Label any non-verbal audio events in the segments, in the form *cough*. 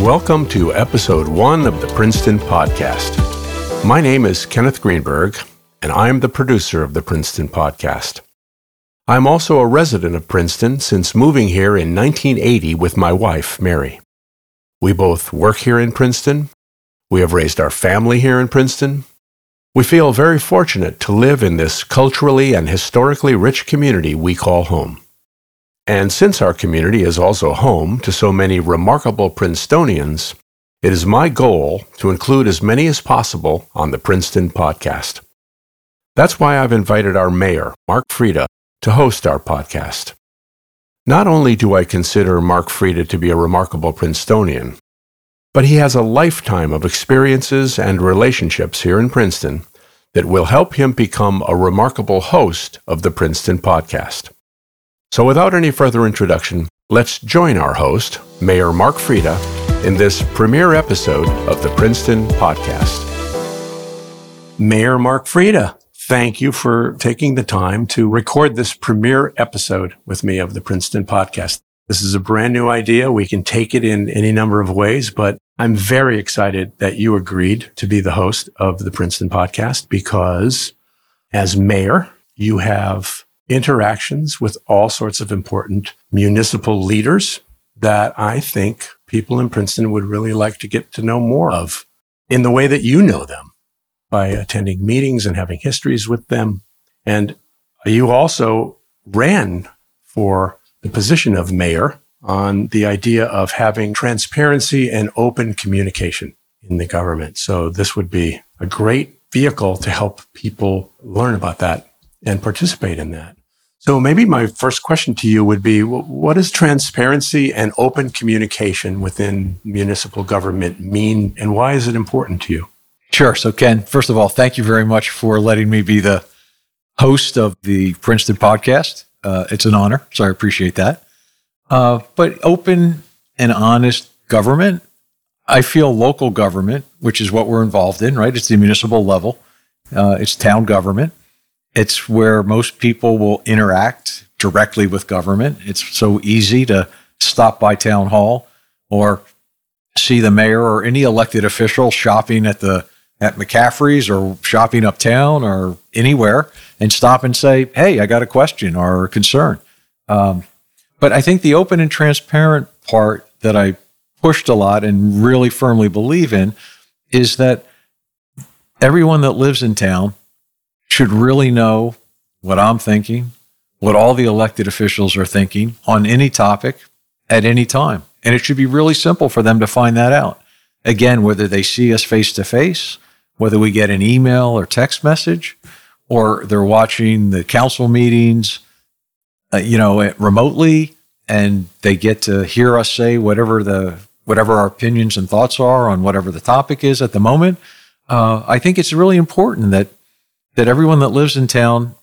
Welcome to episode one of the Princeton Podcast. My name is Kenneth Greenberg, and I'm the producer of the Princeton Podcast. I'm also a resident of Princeton since moving here in 1980 with my wife, Mary. We both work here in Princeton. We have raised our family here in Princeton. We feel very fortunate to live in this culturally and historically rich community we call home. And since our community is also home to so many remarkable Princetonians, it is my goal to include as many as possible on the Princeton podcast. That's why I've invited our mayor, Mark Freda, to host our podcast. Not only do I consider Mark Freda to be a remarkable Princetonian, but he has a lifetime of experiences and relationships here in Princeton that will help him become a remarkable host of the Princeton podcast. So, without any further introduction, let's join our host, Mayor Mark Freda, in this premiere episode of the Princeton Podcast. Mayor Mark Freda, thank you for taking the time to record this premiere episode with me of the Princeton Podcast. This is a brand new idea. We can take it in any number of ways, but I'm very excited that you agreed to be the host of the Princeton Podcast because as mayor, you have interactions with all sorts of important municipal leaders that I think people in Princeton would really like to get to know more of in the way that you know them by attending meetings and having histories with them. And you also ran for the position of mayor on the idea of having transparency and open communication in the government. So this would be a great vehicle to help people learn about that and participate in that. So maybe my first question to you would be what does transparency and open communication within municipal government mean and why is it important to you? Sure. So Ken, first of all, thank you very much for letting me be the host of the Princeton podcast. Uh, it's an honor, so I appreciate that. Uh, but open and honest government, I feel local government, which is what we're involved in, right? It's the municipal level, uh, it's town government. It's where most people will interact directly with government. It's so easy to stop by town hall or see the mayor or any elected official shopping at the at McCaffrey's or shopping uptown or anywhere and stop and say, "Hey, I got a question or a concern." Um, but I think the open and transparent part that I pushed a lot and really firmly believe in is that everyone that lives in town should really know what I'm thinking, what all the elected officials are thinking on any topic at any time. And it should be really simple for them to find that out. Again, whether they see us face to face, whether we get an email or text message, or they're watching the council meetings, uh, you know, remotely, and they get to hear us say whatever the whatever our opinions and thoughts are on whatever the topic is at the moment. Uh, I think it's really important that that everyone that lives in town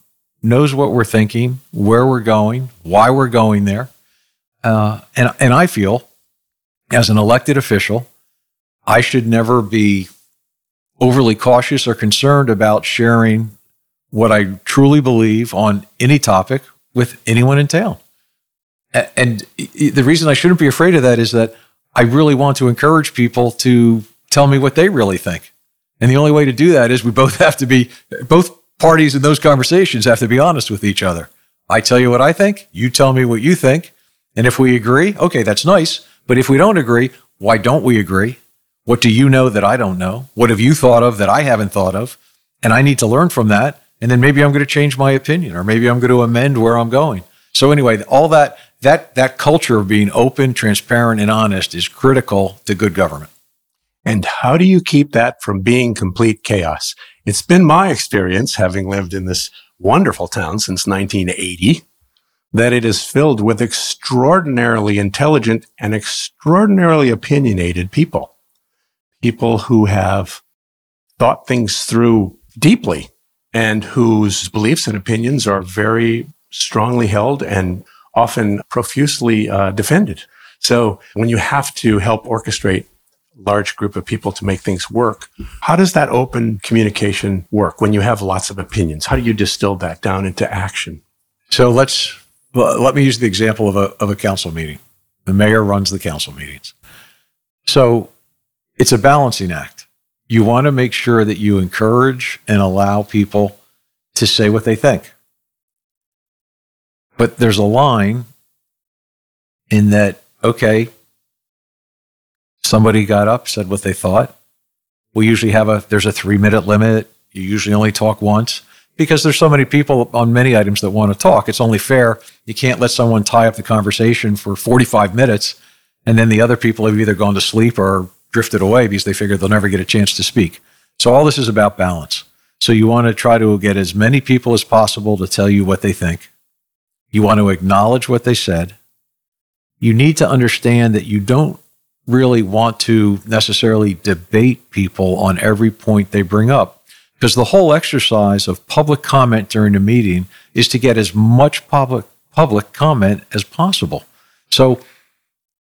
knows what we're thinking, where we're going, why we're going there. Uh, and, and I feel, as an elected official, I should never be overly cautious or concerned about sharing what I truly believe on any topic with anyone in town. And the reason I shouldn't be afraid of that is that I really want to encourage people to tell me what they really think. And the only way to do that is we both *laughs* have to be, both parties in those conversations have to be honest with each other. I tell you what I think, you tell me what you think. And if we agree, okay, that's nice. But if we don't agree, why don't we agree? What do you know that I don't know? What have you thought of that I haven't thought of? And I need to learn from that. And then maybe I'm going to change my opinion or maybe I'm going to amend where I'm going. So anyway, all that that that culture of being open, transparent and honest is critical to good government. And how do you keep that from being complete chaos? It's been my experience, having lived in this wonderful town since 1980, that it is filled with extraordinarily intelligent and extraordinarily opinionated people. People who have thought things through deeply and whose beliefs and opinions are very strongly held and often profusely uh, defended. So when you have to help orchestrate large group of people to make things work. How does that open communication work when you have lots of opinions? How do you distill that down into action? So let's let me use the example of a of a council meeting. The mayor runs the council meetings. So it's a balancing act. You want to make sure that you encourage and allow people to say what they think. But there's a line in that, okay, somebody got up, said what they thought. We usually have a, there's a three minute limit. You usually only talk once because there's so many people on many items that want to talk. It's only fair. You can't let someone tie up the conversation for 45 minutes and then the other people have either gone to sleep or drifted away because they figure they'll never get a chance to speak. So all this is about balance. So you want to try to get as many people as possible to tell you what they think. You want to acknowledge what they said. You need to understand that you don't really want to necessarily debate people on every point they bring up because the whole exercise of public comment during a meeting is to get as much public public comment as possible. So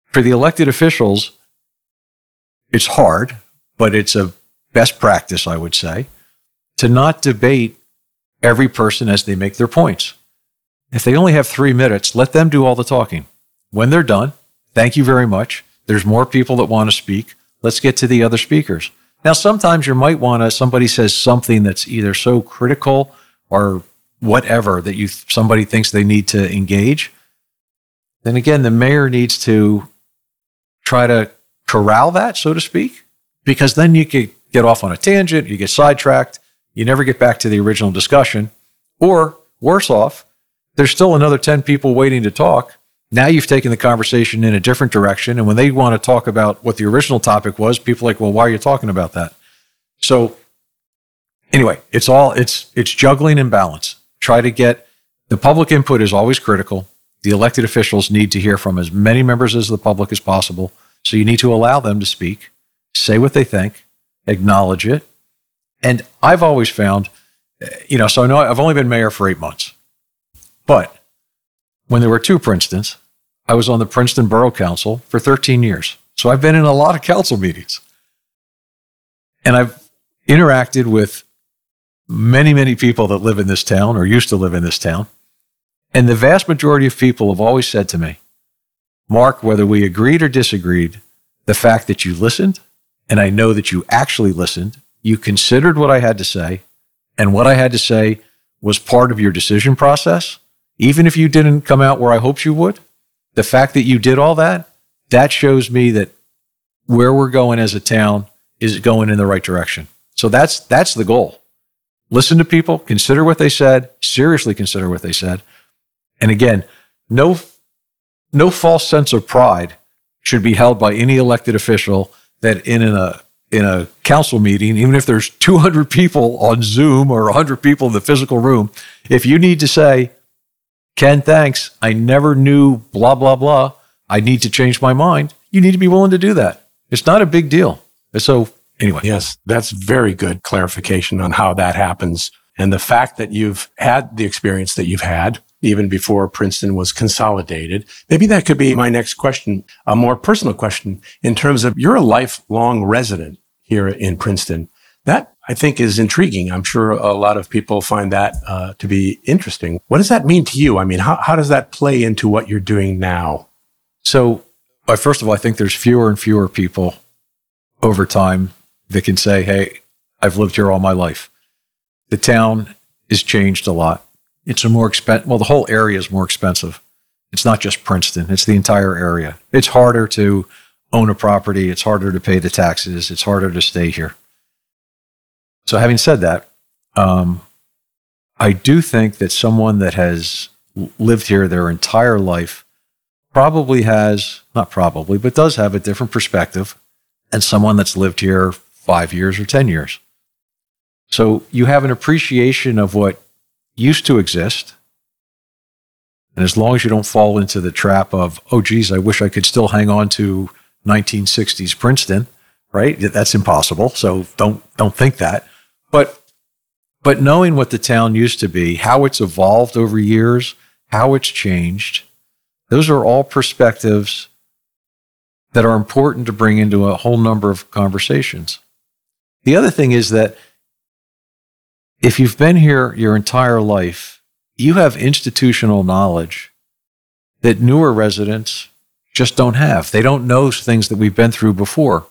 for the elected officials, it's hard, but it's a best practice, I would say, to not debate every person as they make their points. If they only have three minutes, let them do all the talking. When they're done, thank you very much. There's more people that want to speak. Let's get to the other speakers. Now, sometimes you might want to, somebody says something that's either so critical or whatever that you somebody thinks they need to engage. Then again, the mayor needs to try to corral that, so to speak, because then you could get off on a tangent, you get sidetracked, you never get back to the original discussion. Or worse off, there's still another 10 people waiting to talk. Now you've taken the conversation in a different direction. And when they want to talk about what the original topic was, people are like, well, why are you talking about that? So anyway, it's all it's it's juggling and balance. Try to get the public input is always critical. The elected officials need to hear from as many members as the public as possible. So you need to allow them to speak, say what they think, acknowledge it. And I've always found, eh, you know, so I know I've only been mayor for eight months, but when there were two Princetons, I was on the Princeton Borough Council for 13 years. So I've been in a lot of council meetings. And I've interacted with many, many people that live in this town or used to live in this town. And the vast majority of people have always said to me, Mark, whether we agreed or disagreed, the fact that you listened, and I know that you actually listened, you considered what I had to say, and what I had to say was part of your decision process, even if you didn't come out where I hoped you would, the fact that you did all that, that shows me that where we're going as a town is going in the right direction. So that's that's the goal. Listen to people, consider what they said, seriously consider what they said. And again, no no false sense of pride should be held by any elected official that in a in a council meeting, even if there's 200 people on Zoom or 100 people in the physical room, if you need to say, Ken, thanks, I never knew blah, blah, blah, I need to change my mind, you need to be willing to do that. It's not a big deal. So, anyway. Yes, that's very good clarification on how that happens. And the fact that you've had the experience that you've had even before Princeton was consolidated. Maybe that could be my next question, a more personal question in terms of you're a lifelong resident here in Princeton. That I think is intriguing. I'm sure a lot of people find that uh, to be interesting. What does that mean to you? I mean, how, how does that play into what you're doing now? So, uh, first of all, I think there's fewer and fewer people over time that can say, hey, I've lived here all my life. The town has changed a lot it's a more expensive, well, the whole area is more expensive. It's not just Princeton, it's the entire area. It's harder to own a property, it's harder to pay the taxes, it's harder to stay here. So, having said that, um, I do think that someone that has lived here their entire life probably has, not probably, but does have a different perspective than someone that's lived here five years or 10 years. So you have an appreciation of what used to exist. And as long as you don't fall into the trap of, oh, geez, I wish I could still hang on to 1960s Princeton, right? That's impossible. So don't don't think that. But but knowing what the town used to be, how it's evolved over years, how it's changed, those are all perspectives that are important to bring into a whole number of conversations. The other thing is that if you've been here your entire life, you have institutional knowledge that newer residents just don't have. They don't know things that we've been through before.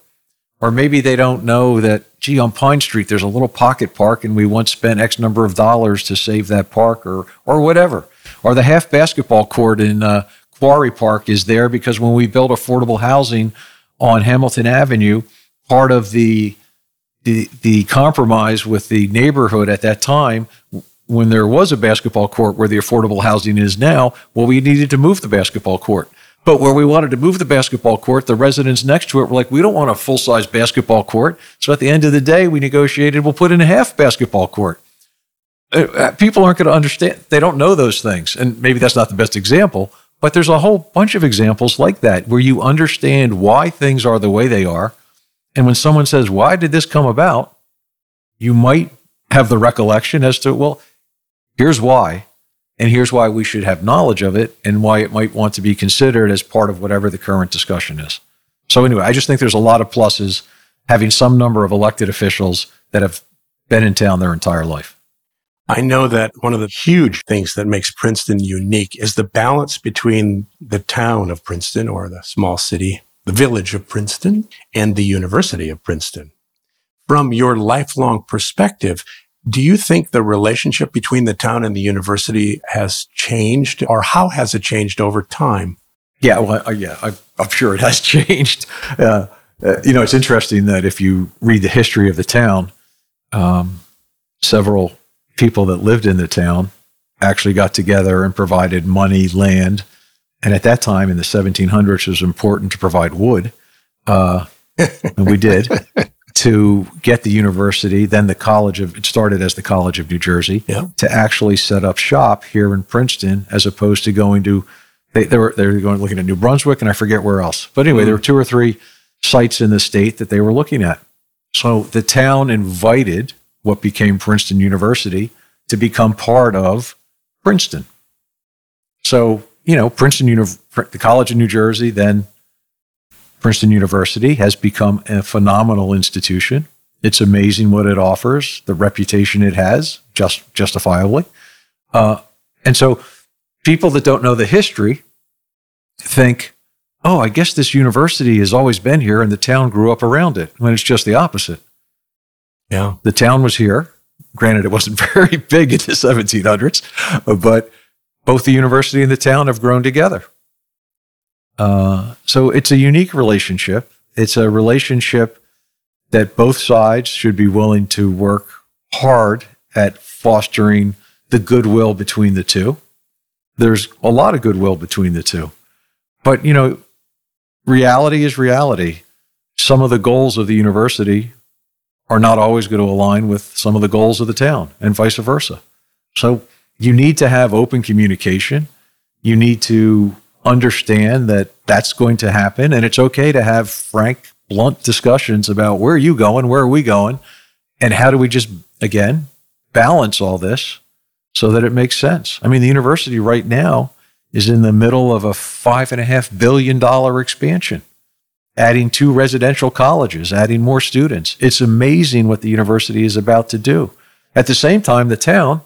Or maybe they don't know that, gee, on Pine Street, there's a little pocket park and we once spent X number of dollars to save that park or, or whatever. Or the half basketball court in uh, Quarry Park is there because when we built affordable housing on Hamilton Avenue, part of the, the, the compromise with the neighborhood at that time when there was a basketball court where the affordable housing is now, well, we needed to move the basketball court. But where we wanted to move the basketball court, the residents next to it were like, we don't want a full size basketball court. So at the end of the day, we negotiated, we'll put in a half basketball court. Uh, uh, people aren't going to understand. They don't know those things. And maybe that's not the best example, but there's a whole bunch of examples like that where you understand why things are the way they are. And when someone says, why did this come about? You might have the recollection as to, well, here's why. And here's why we should have knowledge of it and why it might want to be considered as part of whatever the current discussion is. So, anyway, I just think there's a lot of pluses having some number of elected officials that have been in town their entire life. I know that one of the huge things that makes Princeton unique is the balance between the town of Princeton or the small city, the village of Princeton, and the University of Princeton. From your lifelong perspective, do you think the relationship between the town and the university has changed, or how has it changed over time? Yeah, well, uh, yeah, I, am sure it has *laughs* changed. Uh, uh, you know, it's interesting that if you read the history of the town, um, several people that lived in the town actually got together and provided money, land, and at that time in the 1700s, it was important to provide wood, uh, and we did. *laughs* to get the university, then the College of, it started as the College of New Jersey, yeah. to actually set up shop here in Princeton as opposed to going to, they, they, were, they were going looking at New Brunswick and I forget where else. But anyway, mm there were two or three sites in the state that they were looking at. So the town invited what became Princeton University to become part of Princeton. So, you know, Princeton, the College of New Jersey, then Princeton University has become a phenomenal institution. It's amazing what it offers, the reputation it has, just justifiably. Uh, and so people that don't know the history think, oh, I guess this university has always been here and the town grew up around it, when it's just the opposite. Yeah. The town was here. Granted, it wasn't *laughs* very big in the 1700s, but both the university and the town have grown together. Uh, so it's a unique relationship. It's a relationship that both sides should be willing to work hard at fostering the goodwill between the two. There's a lot of goodwill between the two. But, you know, reality is reality. Some of the goals of the university are not always going to align with some of the goals of the town and vice versa. So you need to have open communication. You need to understand that that's going to happen. And it's okay to have frank, blunt discussions about where are you going? Where are we going? And how do we just, again, balance all this so that it makes sense? I mean, the university right now is in the middle of a five and a half billion dollar expansion, adding two residential colleges, adding more students. It's amazing what the university is about to do. At the same time, the town,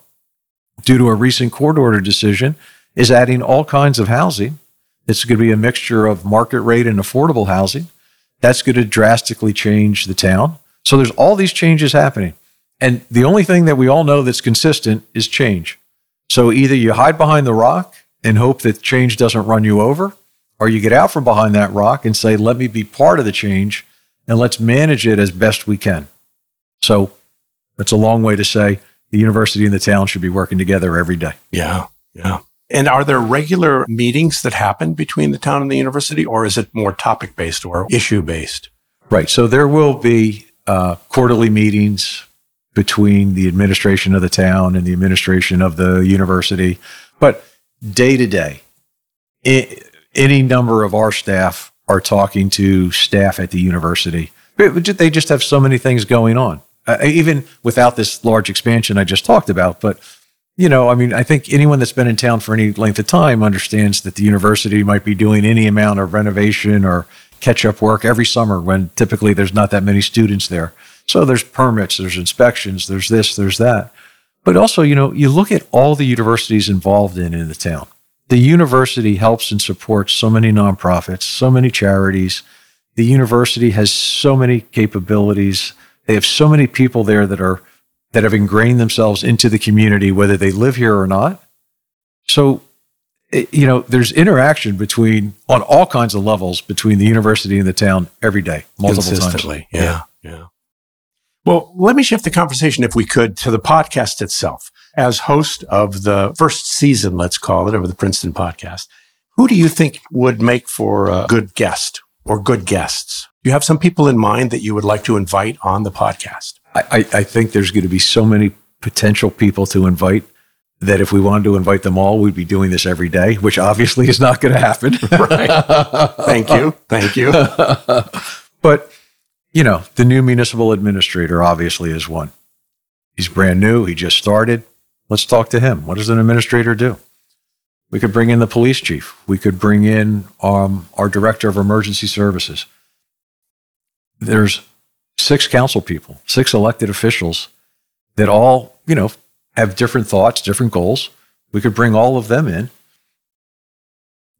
due to a recent court order decision, is adding all kinds of housing it's going to be a mixture of market rate and affordable housing. That's going to drastically change the town. So there's all these changes happening. And the only thing that we all know that's consistent is change. So either you hide behind the rock and hope that change doesn't run you over, or you get out from behind that rock and say, let me be part of the change and let's manage it as best we can. So that's a long way to say the university and the town should be working together every day. Yeah. Yeah. And are there regular meetings that happen between the town and the university, or is it more topic based or issue based? Right. So there will be uh, quarterly meetings between the administration of the town and the administration of the university. But day to day, any number of our staff are talking to staff at the university. They just have so many things going on, uh, even without this large expansion I just talked about. But you know, I mean, I think anyone that's been in town for any length of time understands that the university might be doing any amount of renovation or catch up work every summer when typically there's not that many students there. So there's permits, there's inspections, there's this, there's that. But also, you know, you look at all the universities involved in in the town. the university helps and supports so many nonprofits, so many charities. The university has so many capabilities. They have so many people there that are that have ingrained themselves into the community, whether they live here or not. So, it, you know, there's interaction between on all kinds of levels between the university and the town every day, multiple times. Yeah, yeah. yeah. Well, let me shift the conversation, if we could, to the podcast itself. As host of the first season, let's call it, of the Princeton podcast, who do you think would make for a good guest or good guests? Do you have some people in mind that you would like to invite on the podcast? I, I think there's going to be so many potential people to invite that if we wanted to invite them all, we'd be doing this every day, which obviously is not going to happen. *laughs* right. Thank you. Thank you. *laughs* but you know, the new municipal administrator obviously is one. He's brand new. He just started. Let's talk to him. What does an administrator do? We could bring in the police chief. We could bring in um, our director of emergency services. There's six council people, six elected officials that all, you know, have different thoughts, different goals. We could bring all of them in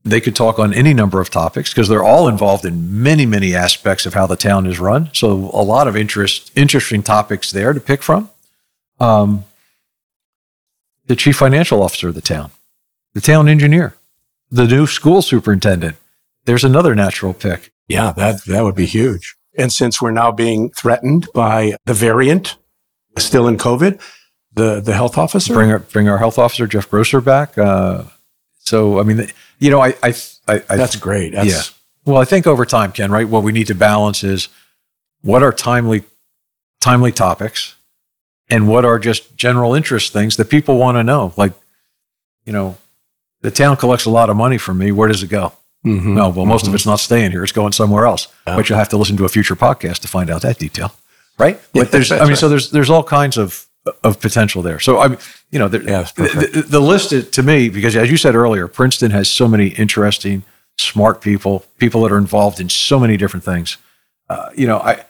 they could talk on any number of topics because they're all involved in many, many aspects of how the town is run. So a lot of interest, interesting topics there to pick from. Um, the chief financial officer of the town, the town engineer, the new school superintendent. There's another natural pick. Yeah, that that would be huge. And since we're now being threatened by the variant still in COVID, the the health officer bring our bring our health officer Jeff Grosser back. Uh, so I mean, you know, I, I, I, I that's great. That's, yeah. Well, I think over time, Ken, right? What we need to balance is what are timely, timely topics, and what are just general interest things that people want to know. Like, you know, the town collects a lot of money from me. Where does it go? Mm-hmm. No, well, most mm-hmm. of it's not staying here. It's going somewhere else. Yeah. But you'll have to listen to a future podcast to find out that detail, right? But there's, I mean, right. so there's there's all kinds of of potential there. So I mean, you know, the, yeah, the, the, list is, to me, because as you said earlier, Princeton has so many interesting, smart people, people that are involved in so many different things. Uh, you know, I,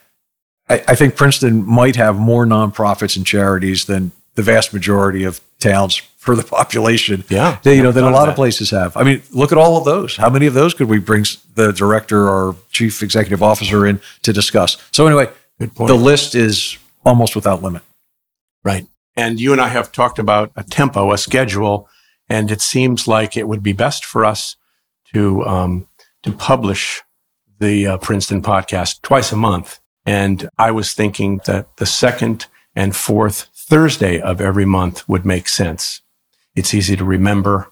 I, I think Princeton might have more nonprofits and charities than the vast majority of towns for the population. Yeah, they, you know, that a lot of places have. I mean, look at all of those. How many of those could we bring the director or chief executive officer in to discuss? So anyway, the list is almost without limit. Right. And you and I have talked about a tempo, a schedule, and it seems like it would be best for us to um, to publish the uh, Princeton podcast twice a month. And I was thinking that the second and fourth Thursday of every month would make sense. It's easy to remember.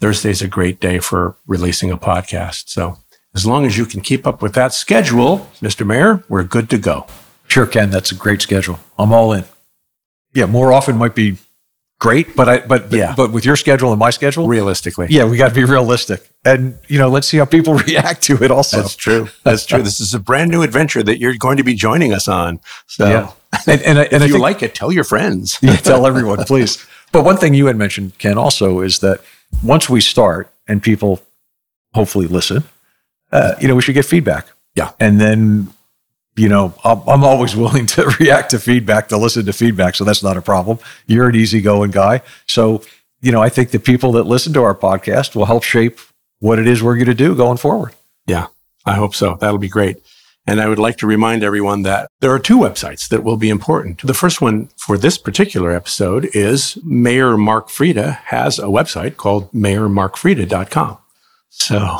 Thursday's a great day for releasing a podcast. So as long as you can keep up with that schedule, Mr. Mayor, we're good to go. Sure, Ken. That's a great schedule. I'm all in yeah, more often might be great, but I but yeah. but with your schedule and my schedule, realistically, yeah, we got to be realistic, and you know, let's see how people *laughs* react to it. Also, that's true. That's true. this is a brand new adventure that you're going to be joining us on. So, yeah. and, and, and if I you think, like it, tell your friends. yeah, tell everyone, please. But one thing you had mentioned, Ken, also is that once we start and people hopefully listen, uh, you know, we should get feedback. Yeah, and then you know, I'm always willing to *laughs* react to feedback, to listen to feedback. So that's not a problem. You're an easygoing guy. So, you know, I think the people that listen to our podcast will help shape what it is we're going to do going forward. Yeah, I hope so. That'll be great. And I would like to remind everyone that there are two websites that will be important. The first one for this particular episode is Mayor Mark Freda has a website called mayormarkfreda.com. So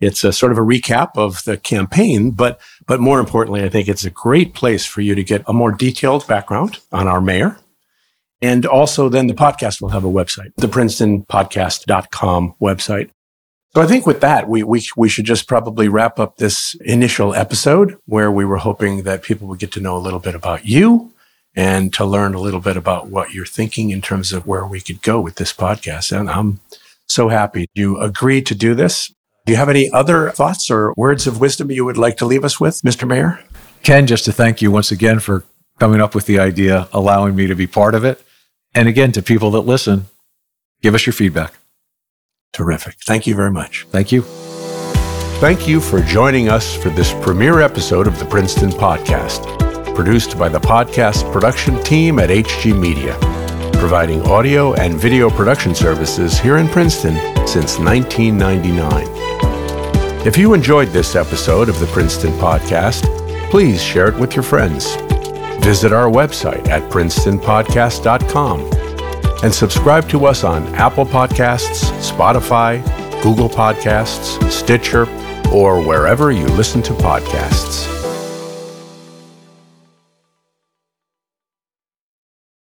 it's a sort of a recap of the campaign, but but more importantly, I think it's a great place for you to get a more detailed background on our mayor. And also then the podcast will have a website, the princetonpodcast.com website. So I think with that, we, we, we should just probably wrap up this initial episode where we were hoping that people would get to know a little bit about you and to learn a little bit about what you're thinking in terms of where we could go with this podcast. And I'm so happy you agreed to do this. Do you have any other thoughts or words of wisdom you would like to leave us with, Mr. Mayor? Ken, just to thank you once again for coming up with the idea, allowing me to be part of it. And again, to people that listen, give us your feedback. Terrific. Thank you very much. Thank you. Thank you for joining us for this premiere episode of the Princeton Podcast, produced by the podcast production team at HG Media providing audio and video production services here in Princeton since 1999. If you enjoyed this episode of the Princeton Podcast, please share it with your friends. Visit our website at princetonpodcast.com and subscribe to us on Apple Podcasts, Spotify, Google Podcasts, Stitcher, or wherever you listen to podcasts.